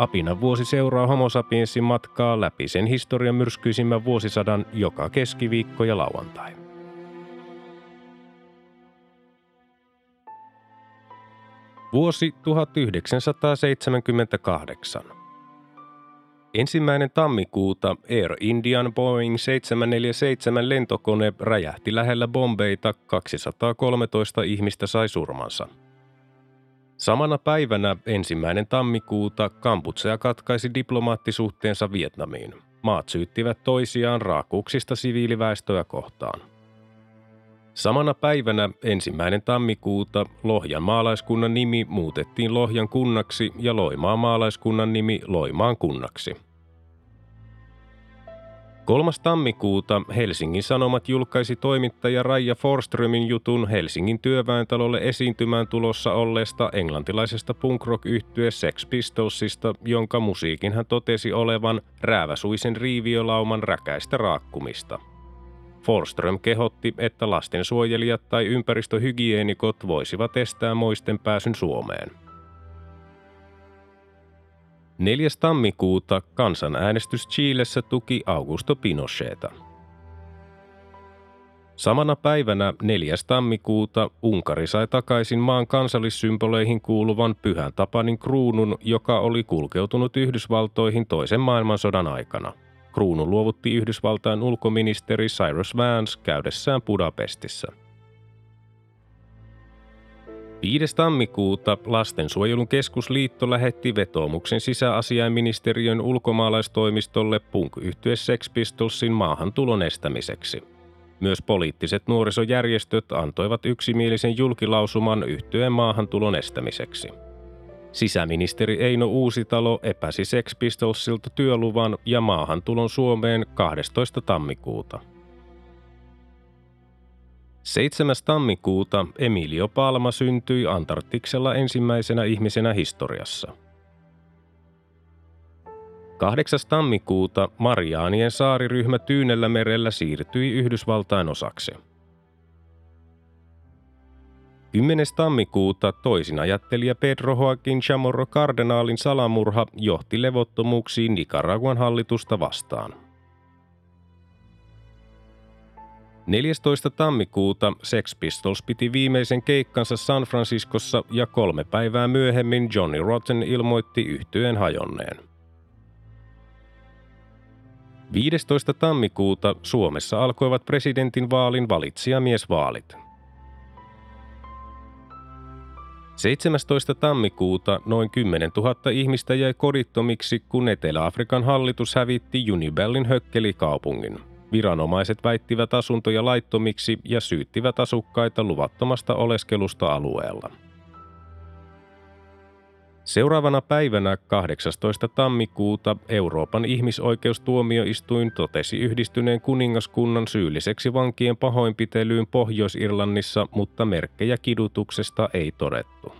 Apina vuosi seuraa Homo sapiensin matkaa läpi sen historian myrskyisimmän vuosisadan joka keskiviikko ja lauantai. Vuosi 1978. Ensimmäinen tammikuuta Air Indian Boeing 747 lentokone räjähti lähellä Bombeita, 213 ihmistä sai surmansa. Samana päivänä ensimmäinen tammikuuta Kamputsea katkaisi diplomaattisuhteensa Vietnamiin. Maat syyttivät toisiaan raakuuksista siviiliväestöä kohtaan. Samana päivänä ensimmäinen tammikuuta Lohjan maalaiskunnan nimi muutettiin Lohjan kunnaksi ja Loimaan maalaiskunnan nimi Loimaan kunnaksi. 3. tammikuuta Helsingin Sanomat julkaisi toimittaja Raija Forströmin jutun Helsingin työväentalolle esiintymään tulossa olleesta englantilaisesta punk rock yhtye Sex Pistolsista, jonka musiikin hän totesi olevan rääväsuisen riiviolauman räkäistä raakkumista – Forström kehotti, että lastensuojelijat tai ympäristöhygienikot voisivat estää moisten pääsyn Suomeen. 4. tammikuuta kansanäänestys Chilessä tuki Augusto Pinocheta. Samana päivänä 4. tammikuuta Unkari sai takaisin maan kansallissymboleihin kuuluvan Pyhän Tapanin kruunun, joka oli kulkeutunut Yhdysvaltoihin toisen maailmansodan aikana – Kruunu luovutti Yhdysvaltain ulkoministeri Cyrus Vance käydessään Budapestissa. 5. tammikuuta Lastensuojelun keskusliitto lähetti vetoomuksen sisäasiainministeriön ulkomaalaistoimistolle punk yhtye Sex Pistolsin maahantulon estämiseksi. Myös poliittiset nuorisojärjestöt antoivat yksimielisen julkilausuman yhtyeen maahantulon estämiseksi. Sisäministeri Eino Uusitalo epäsi Sex Pistolsilta työluvan ja maahantulon Suomeen 12. tammikuuta. 7. tammikuuta Emilio Palma syntyi Antarktiksella ensimmäisenä ihmisenä historiassa. 8. tammikuuta Mariaanien saariryhmä Tyynellä merellä siirtyi Yhdysvaltain osaksi – 10. tammikuuta toisinajattelija Pedro Joaquin Chamorro Cardenalin salamurha johti levottomuuksiin Nicaraguan hallitusta vastaan. 14. tammikuuta Sex Pistols piti viimeisen keikkansa San Franciscossa ja kolme päivää myöhemmin Johnny Rotten ilmoitti yhtyeen hajonneen. 15. tammikuuta Suomessa alkoivat presidentin vaalin valitsijamiesvaalit – 17. tammikuuta noin 10 000 ihmistä jäi kodittomiksi, kun Etelä-Afrikan hallitus hävitti Unibellin hökkelikaupungin. Viranomaiset väittivät asuntoja laittomiksi ja syyttivät asukkaita luvattomasta oleskelusta alueella. Seuraavana päivänä 18. tammikuuta Euroopan ihmisoikeustuomioistuin totesi yhdistyneen kuningaskunnan syylliseksi vankien pahoinpitelyyn Pohjois-Irlannissa, mutta merkkejä kidutuksesta ei todettu.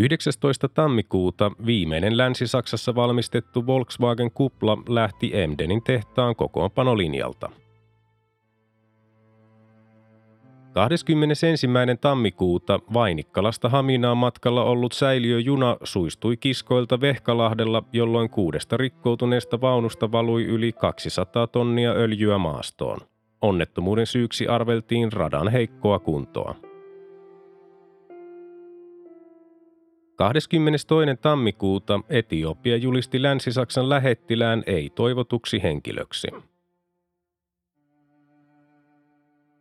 19. tammikuuta viimeinen Länsi-Saksassa valmistettu Volkswagen-kupla lähti Emdenin tehtaan kokoonpanolinjalta – 21. tammikuuta Vainikkalasta Haminaan matkalla ollut säiliöjuna suistui kiskoilta Vehkalahdella, jolloin kuudesta rikkoutuneesta vaunusta valui yli 200 tonnia öljyä maastoon. Onnettomuuden syyksi arveltiin radan heikkoa kuntoa. 22. tammikuuta Etiopia julisti Länsi-Saksan lähettilään ei-toivotuksi henkilöksi.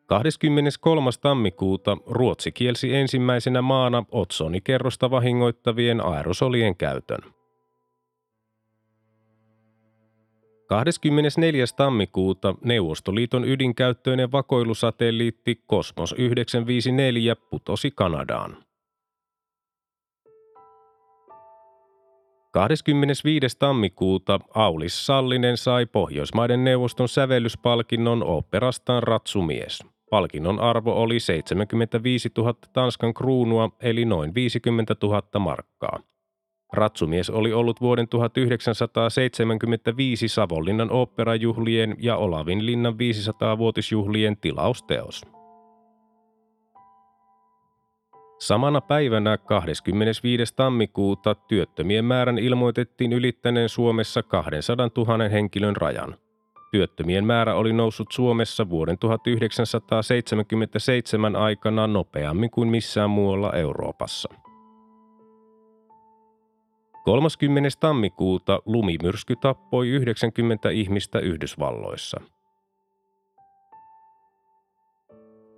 23. tammikuuta Ruotsi kielsi ensimmäisenä maana otsonikerrosta vahingoittavien aerosolien käytön. 24. tammikuuta Neuvostoliiton ydinkäyttöinen vakoilusatelliitti Kosmos 954 putosi Kanadaan. 25. tammikuuta Aulis Sallinen sai Pohjoismaiden neuvoston sävellyspalkinnon operastaan Ratsumies. Palkinnon arvo oli 75 000 Tanskan kruunua eli noin 50 000 markkaa. Ratsumies oli ollut vuoden 1975 Savonlinnan oopperajuhlien ja Olavinlinnan 500-vuotisjuhlien tilausteos. Samana päivänä 25. tammikuuta työttömien määrän ilmoitettiin ylittäneen Suomessa 200 000 henkilön rajan. Työttömien määrä oli noussut Suomessa vuoden 1977 aikana nopeammin kuin missään muualla Euroopassa. 30. tammikuuta lumimyrsky tappoi 90 ihmistä Yhdysvalloissa.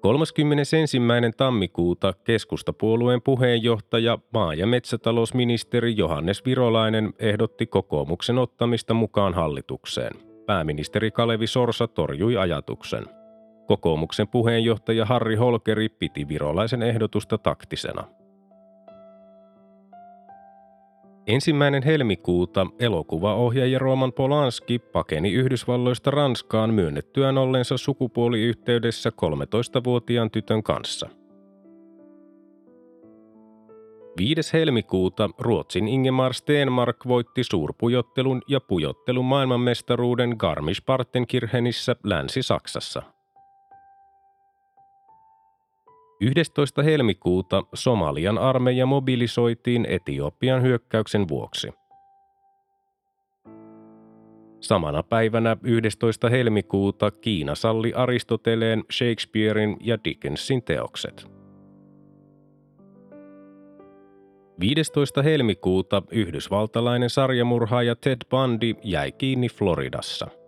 31. tammikuuta keskustapuolueen puheenjohtaja maa- ja metsätalousministeri Johannes Virolainen ehdotti kokoomuksen ottamista mukaan hallitukseen. Pääministeri Kalevi Sorsa torjui ajatuksen. Kokoomuksen puheenjohtaja Harri Holkeri piti Virolaisen ehdotusta taktisena. Ensimmäinen helmikuuta elokuvaohjaaja Roman Polanski pakeni Yhdysvalloista Ranskaan myönnettyään ollensa sukupuoliyhteydessä 13-vuotiaan tytön kanssa. 5. helmikuuta Ruotsin Ingemar Stenmark voitti suurpujottelun ja pujottelun maailmanmestaruuden Garmisch-Partenkirchenissä Länsi-Saksassa – 11. helmikuuta Somalian armeija mobilisoitiin Etiopian hyökkäyksen vuoksi. Samana päivänä 11. helmikuuta Kiina salli Aristoteleen, Shakespearein ja Dickensin teokset. 15. helmikuuta yhdysvaltalainen sarjamurhaaja Ted Bundy jäi kiinni Floridassa –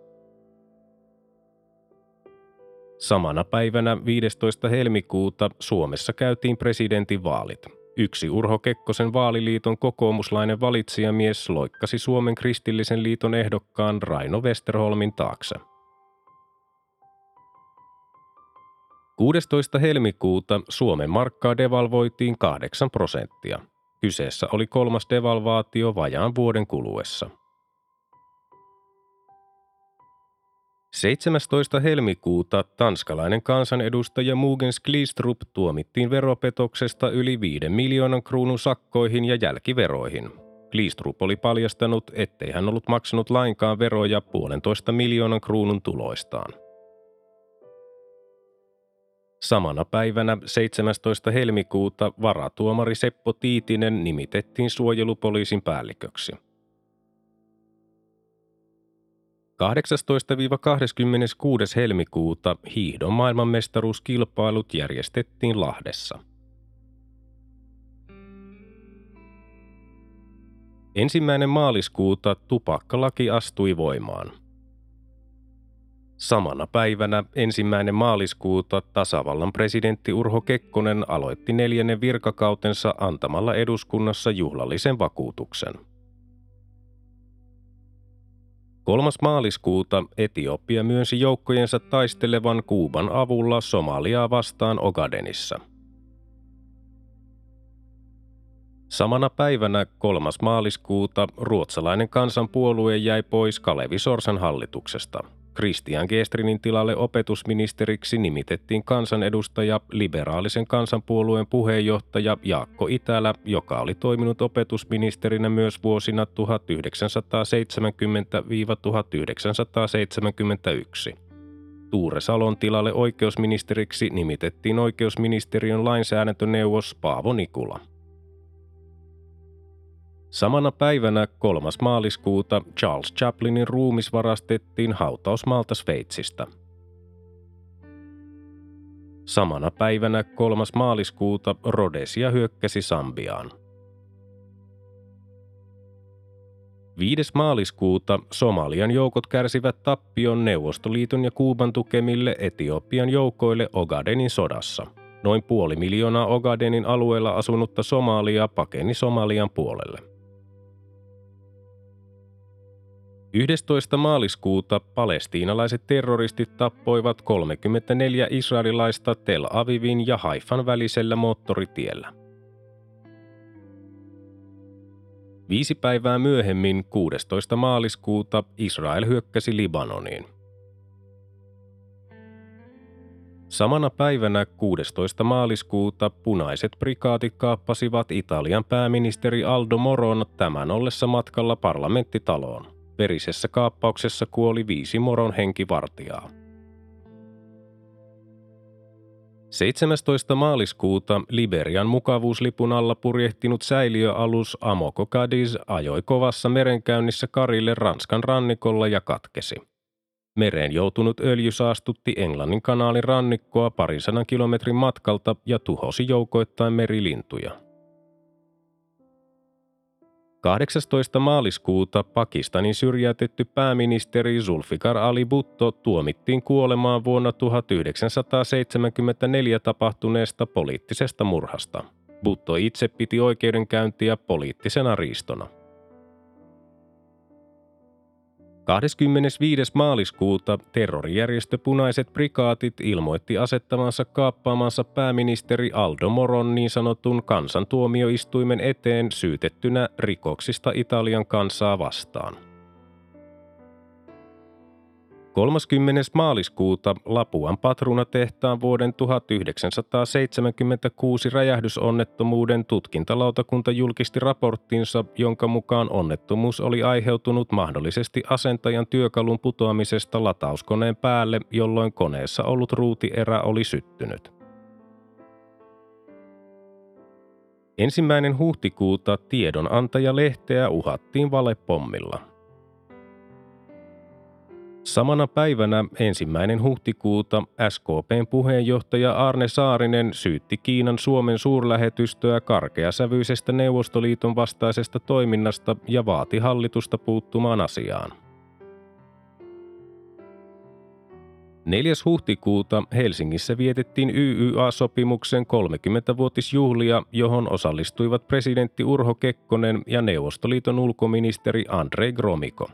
Samana päivänä 15. helmikuuta Suomessa käytiin presidentinvaalit. Yksi Urho Kekkosen vaaliliiton kokoomuslainen valitsijamies loikkasi Suomen kristillisen liiton ehdokkaan Raino Westerholmin taakse. 16. helmikuuta Suomen markkaa devalvoitiin 8 prosenttia. Kyseessä oli kolmas devalvaatio vajaan vuoden kuluessa – 17. helmikuuta tanskalainen kansanedustaja Mugens Glistrup tuomittiin veropetoksesta yli 5 miljoonan kruunun sakkoihin ja jälkiveroihin. Glistrup oli paljastanut, ettei hän ollut maksanut lainkaan veroja puolentoista miljoonan kruunun tuloistaan. Samana päivänä 17. helmikuuta varatuomari Seppo Tiitinen nimitettiin suojelupoliisin päälliköksi. 18-26. helmikuuta hiihdon maailmanmestaruuskilpailut järjestettiin Lahdessa. Ensimmäinen maaliskuuta tupakkalaki astui voimaan. Samana päivänä ensimmäinen maaliskuuta tasavallan presidentti Urho Kekkonen aloitti neljännen virkakautensa antamalla eduskunnassa juhlallisen vakuutuksen – 3. maaliskuuta Etiopia myönsi joukkojensa taistelevan Kuuban avulla Somaliaa vastaan Ogadenissa. Samana päivänä 3. maaliskuuta ruotsalainen kansanpuolue jäi pois Kalevi Sorsan hallituksesta – Christian Gestrinin tilalle opetusministeriksi nimitettiin kansanedustaja liberaalisen kansanpuolueen puheenjohtaja Jaakko Itälä, joka oli toiminut opetusministerinä myös vuosina 1970-1971. Tuure Salon tilalle oikeusministeriksi nimitettiin oikeusministeriön lainsäädäntöneuvos Paavo Nikula. Samana päivänä 3. maaliskuuta Charles Chaplinin ruumis varastettiin hautausmaalta Sveitsistä. Samana päivänä 3. maaliskuuta Rhodesia hyökkäsi Sambiaan. 5. maaliskuuta Somalian joukot kärsivät tappion Neuvostoliiton ja Kuuban tukemille Etiopian joukoille Ogadenin sodassa. Noin puoli miljoonaa Ogadenin alueella asunutta Somalia pakeni Somalian puolelle. 11. maaliskuuta palestiinalaiset terroristit tappoivat 34 israelilaista Tel Avivin ja Haifan välisellä moottoritiellä. Viisi päivää myöhemmin, 16. maaliskuuta, Israel hyökkäsi Libanoniin. Samana päivänä 16. maaliskuuta punaiset prikaatit kaappasivat Italian pääministeri Aldo Moron tämän ollessa matkalla parlamenttitaloon. Verisessä kaappauksessa kuoli viisi Moron henkivartijaa. 17. maaliskuuta Liberian mukavuuslipun alla purjehtinut säiliöalus Amoko Cadiz ajoi kovassa merenkäynnissä Karille Ranskan rannikolla ja katkesi. Mereen joutunut öljy saastutti Englannin kanaalin rannikkoa parisadan kilometrin matkalta ja tuhosi joukoittain merilintuja. 18. maaliskuuta Pakistanin syrjäytetty pääministeri Zulfikar Ali Bhutto tuomittiin kuolemaan vuonna 1974 tapahtuneesta poliittisesta murhasta. Bhutto itse piti oikeudenkäyntiä poliittisena riistona. 25. maaliskuuta terrorijärjestö Punaiset prikaatit ilmoitti asettamansa kaappaamansa pääministeri Aldo Moron niin sanotun kansantuomioistuimen eteen syytettynä rikoksista Italian kansaa vastaan. 30. maaliskuuta Lapuan patrunatehtaan vuoden 1976 räjähdysonnettomuuden tutkintalautakunta julkisti raporttinsa, jonka mukaan onnettomuus oli aiheutunut mahdollisesti asentajan työkalun putoamisesta latauskoneen päälle, jolloin koneessa ollut ruutierä oli syttynyt. Ensimmäinen huhtikuuta tiedonantaja-lehteä uhattiin valepommilla – Samana päivänä ensimmäinen huhtikuuta SKPn puheenjohtaja Arne Saarinen syytti Kiinan Suomen suurlähetystöä karkeasävyisestä Neuvostoliiton vastaisesta toiminnasta ja vaati hallitusta puuttumaan asiaan. 4. huhtikuuta Helsingissä vietettiin YYA-sopimuksen 30-vuotisjuhlia, johon osallistuivat presidentti Urho Kekkonen ja Neuvostoliiton ulkoministeri Andrei Gromiko.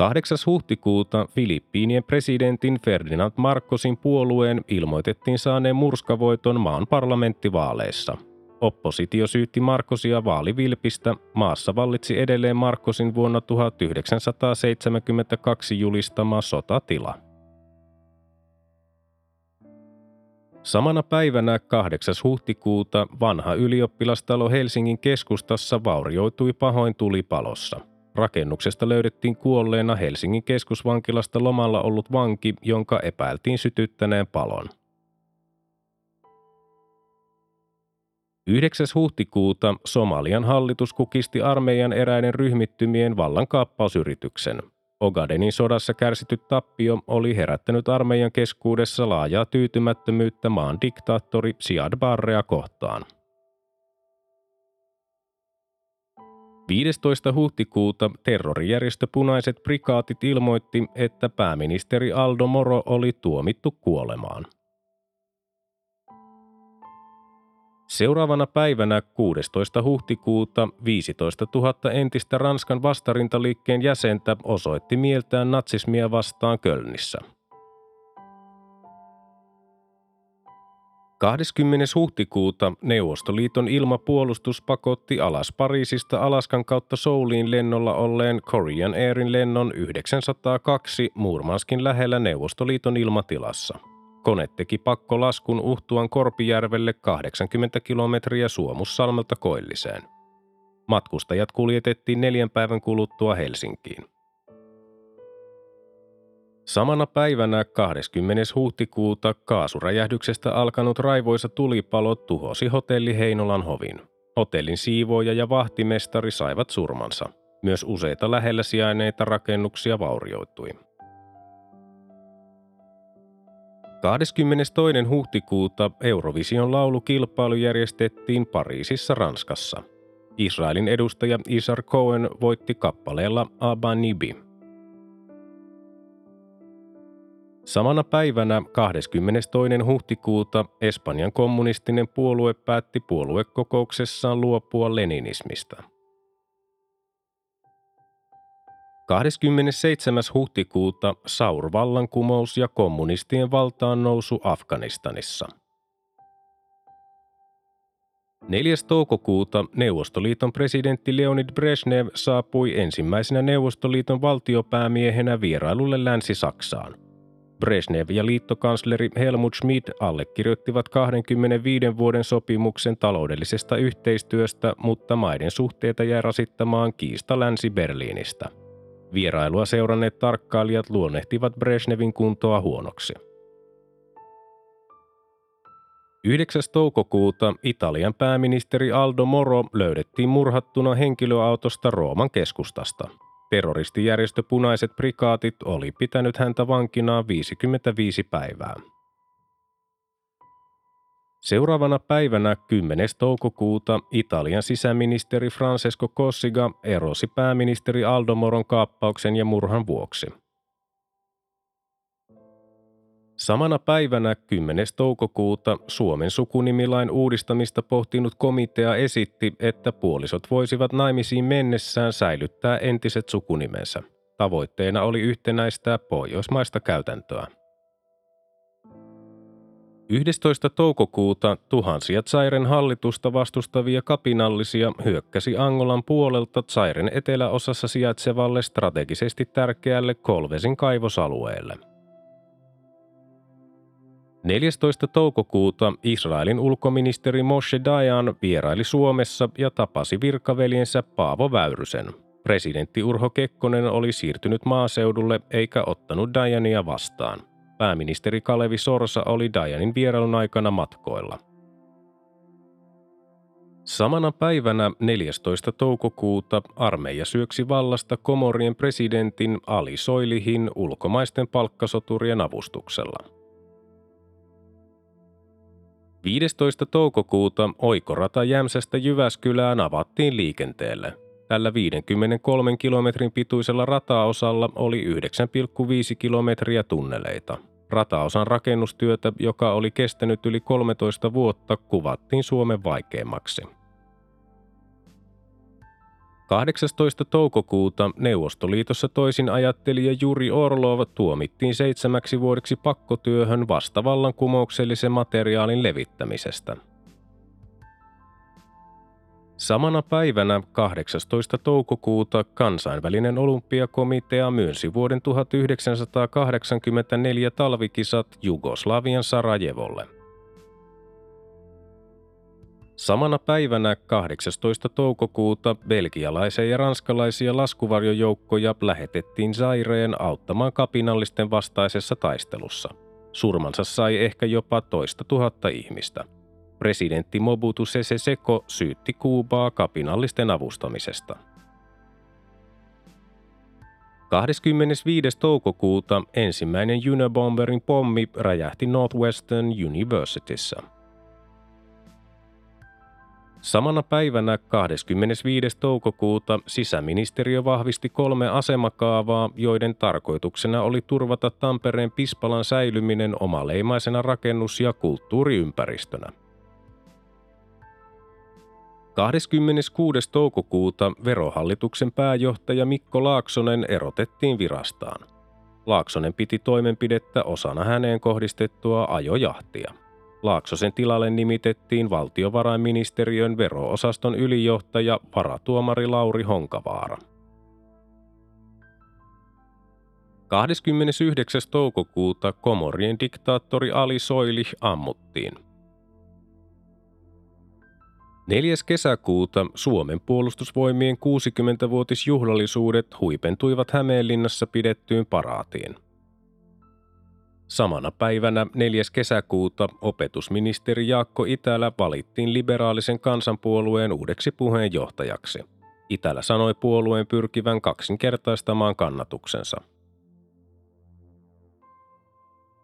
8. huhtikuuta Filippiinien presidentin Ferdinand Marcosin puolueen ilmoitettiin saaneen murskavoiton maan parlamenttivaaleissa. Oppositio syytti Marcosia vaalivilpistä. Maassa vallitsi edelleen Marcosin vuonna 1972 julistama sotatila. Samana päivänä 8. huhtikuuta vanha ylioppilastalo Helsingin keskustassa vaurioitui pahoin tulipalossa – Rakennuksesta löydettiin kuolleena Helsingin keskusvankilasta lomalla ollut vanki, jonka epäiltiin sytyttäneen palon. 9. huhtikuuta Somalian hallitus kukisti armeijan eräiden ryhmittymien vallankaappausyrityksen. Ogadenin sodassa kärsity tappio oli herättänyt armeijan keskuudessa laajaa tyytymättömyyttä maan diktaattori Siad Barrea kohtaan – 15. huhtikuuta terrorijärjestö Punaiset prikaatit ilmoitti, että pääministeri Aldo Moro oli tuomittu kuolemaan. Seuraavana päivänä 16. huhtikuuta 15 000 entistä Ranskan vastarintaliikkeen jäsentä osoitti mieltään natsismia vastaan Kölnissä – 20. huhtikuuta Neuvostoliiton ilmapuolustus pakotti alas Pariisista Alaskan kautta Souliin lennolla olleen Korean Airin lennon 902 Murmanskin lähellä Neuvostoliiton ilmatilassa. Kone teki pakkolaskun uhtuan Korpijärvelle 80 kilometriä Suomussalmelta Koilliseen. Matkustajat kuljetettiin neljän päivän kuluttua Helsinkiin. Samana päivänä 20. huhtikuuta kaasuräjähdyksestä alkanut raivoisa tulipalo tuhosi hotelli Heinolan hovin. Hotellin siivooja ja vahtimestari saivat surmansa. Myös useita lähellä sijaineita rakennuksia vaurioitui. 22. huhtikuuta Eurovision laulukilpailu järjestettiin Pariisissa, Ranskassa. Israelin edustaja Isar Cohen voitti kappaleella Abba Nibi – Samana päivänä 22. huhtikuuta Espanjan kommunistinen puolue päätti puoluekokouksessaan luopua leninismistä. 27. huhtikuuta Saur-vallankumous ja kommunistien valtaan nousu Afganistanissa – 4. toukokuuta Neuvostoliiton presidentti Leonid Brezhnev saapui ensimmäisenä Neuvostoliiton valtiopäämiehenä vierailulle Länsi-Saksaan. Brezhnev ja liittokansleri Helmut Schmidt allekirjoittivat 25 vuoden sopimuksen taloudellisesta yhteistyöstä, mutta maiden suhteita jäi rasittamaan kiista Länsi-Berliinistä. Vierailua seuranneet tarkkailijat luonnehtivat Brezhnevin kuntoa huonoksi. 9. toukokuuta Italian pääministeri Aldo Moro löydettiin murhattuna henkilöautosta Rooman keskustasta. Terroristijärjestö Punaiset prikaatit oli pitänyt häntä vankinaan 55 päivää. Seuraavana päivänä 10. toukokuuta Italian sisäministeri Francesco Cossiga erosi pääministeri Aldo Moron kaappauksen ja murhan vuoksi. Samana päivänä 10. toukokuuta Suomen sukunimilain uudistamista pohtinut komitea esitti, että puolisot voisivat naimisiin mennessään säilyttää entiset sukunimensä. Tavoitteena oli yhtenäistää pohjoismaista käytäntöä. 11. toukokuuta tuhansia Tsairen hallitusta vastustavia kapinallisia hyökkäsi Angolan puolelta Tsairen eteläosassa sijaitsevalle strategisesti tärkeälle Kolvesin kaivosalueelle – 14. toukokuuta Israelin ulkoministeri Moshe Dayan vieraili Suomessa ja tapasi virkaveljensä Paavo Väyrysen. Presidentti Urho Kekkonen oli siirtynyt maaseudulle eikä ottanut Dayania vastaan. Pääministeri Kalevi Sorsa oli Dayanin vierailun aikana matkoilla. Samana päivänä 14. toukokuuta armeija syöksi vallasta Komorien presidentin Ali Soilihin ulkomaisten palkkasoturien avustuksella. 15. toukokuuta oikorata Jämsästä Jyväskylään avattiin liikenteelle. Tällä 53 kilometrin pituisella rataosalla oli 9,5 kilometriä tunneleita. Rataosan rakennustyötä, joka oli kestänyt yli 13 vuotta, kuvattiin Suomen vaikeimmaksi. 18. toukokuuta Neuvostoliitossa toisin ajattelija Juri Orlov tuomittiin seitsemäksi vuodeksi pakkotyöhön vastavallankumouksellisen materiaalin levittämisestä. Samana päivänä 18. toukokuuta kansainvälinen olympiakomitea myönsi vuoden 1984 talvikisat Jugoslavian Sarajevolle – Samana päivänä 18. toukokuuta belgialaisia ja ranskalaisia laskuvarjojoukkoja lähetettiin Zaireen auttamaan kapinallisten vastaisessa taistelussa. Surmansa sai ehkä jopa toista tuhatta ihmistä. Presidentti Mobutu Sese Seko syytti Kuubaa kapinallisten avustamisesta. 25. toukokuuta ensimmäinen Unabomberin pommi räjähti Northwestern Universityssä – Samana päivänä 25. toukokuuta sisäministeriö vahvisti kolme asemakaavaa, joiden tarkoituksena oli turvata Tampereen Pispalan säilyminen omaleimaisena rakennus- ja kulttuuriympäristönä. 26. toukokuuta verohallituksen pääjohtaja Mikko Laaksonen erotettiin virastaan. Laaksonen piti toimenpidettä osana häneen kohdistettua ajojahtia. Laaksosen tilalle nimitettiin valtiovarainministeriön veroosaston ylijohtaja varatuomari Lauri Honkavaara. 29. toukokuuta Komorien diktaattori Ali Soilih ammuttiin. 4. kesäkuuta Suomen puolustusvoimien 60-vuotisjuhlallisuudet huipentuivat Hämeenlinnassa pidettyyn paraatiin – Samana päivänä 4. kesäkuuta opetusministeri Jaakko Itälä valittiin liberaalisen kansanpuolueen uudeksi puheenjohtajaksi. Itälä sanoi puolueen pyrkivän kaksinkertaistamaan kannatuksensa.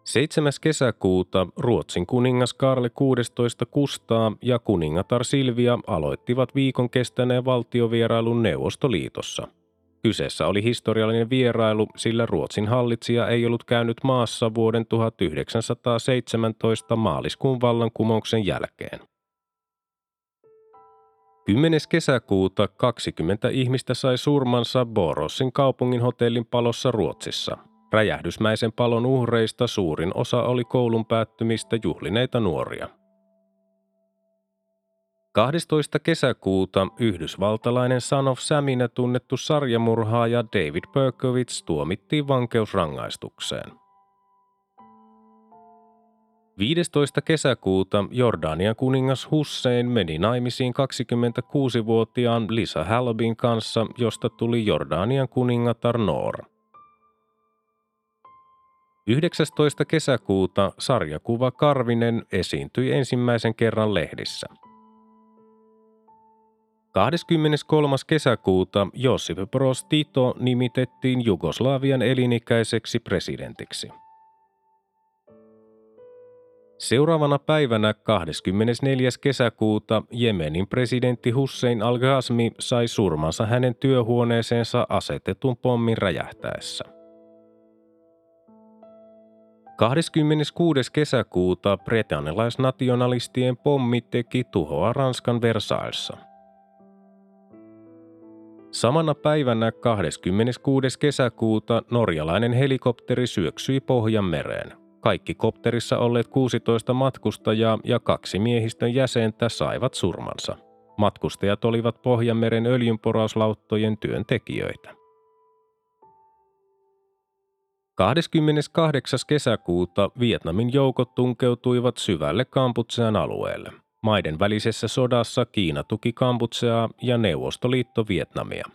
7. kesäkuuta Ruotsin kuningas Karle 16 Kustaa ja kuningatar Silvia aloittivat viikon kestäneen valtiovierailun Neuvostoliitossa – Kyseessä oli historiallinen vierailu, sillä Ruotsin hallitsija ei ollut käynyt maassa vuoden 1917 maaliskuun vallankumouksen jälkeen. 10. kesäkuuta 20 ihmistä sai surmansa Borossin kaupungin hotellin palossa Ruotsissa. Räjähdysmäisen palon uhreista suurin osa oli koulun päättymistä juhlineita nuoria. 12. kesäkuuta yhdysvaltalainen Son of Saminä tunnettu sarjamurhaaja David Berkowitz tuomittiin vankeusrangaistukseen. 15. kesäkuuta Jordanian kuningas Hussein meni naimisiin 26-vuotiaan Lisa Halbin kanssa, josta tuli Jordanian kuningatar Noor. 19. kesäkuuta sarjakuva Karvinen esiintyi ensimmäisen kerran lehdissä. 23. kesäkuuta Josip Broz Tito nimitettiin Jugoslavian elinikäiseksi presidentiksi. Seuraavana päivänä 24. kesäkuuta Jemenin presidentti Hussein al-Ghazmi sai surmansa hänen työhuoneeseensa asetetun pommin räjähtäessä. 26. kesäkuuta britannialaisnationalistien pommi teki tuhoa Ranskan Versaillesissa. Samana päivänä 26. kesäkuuta norjalainen helikopteri syöksyi Pohjanmereen. Kaikki kopterissa olleet 16 matkustajaa ja kaksi miehistön jäsentä saivat surmansa. Matkustajat olivat Pohjanmeren öljynporauslauttojen työntekijöitä. 28. kesäkuuta Vietnamin joukot tunkeutuivat syvälle Kamputsean alueelle. Maiden välisessä sodassa Kiina tuki Kamputseaa ja Neuvostoliitto Vietnamia.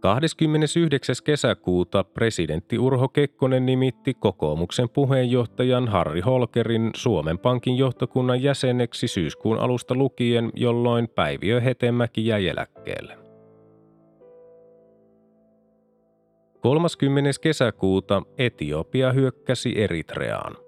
29. kesäkuuta presidentti Urho Kekkonen nimitti kokoomuksen puheenjohtajan Harri Holkerin Suomen Pankin johtokunnan jäseneksi syyskuun alusta lukien, jolloin Päiviö Hetemäki jäi eläkkeelle. 30. kesäkuuta Etiopia hyökkäsi Eritreaan.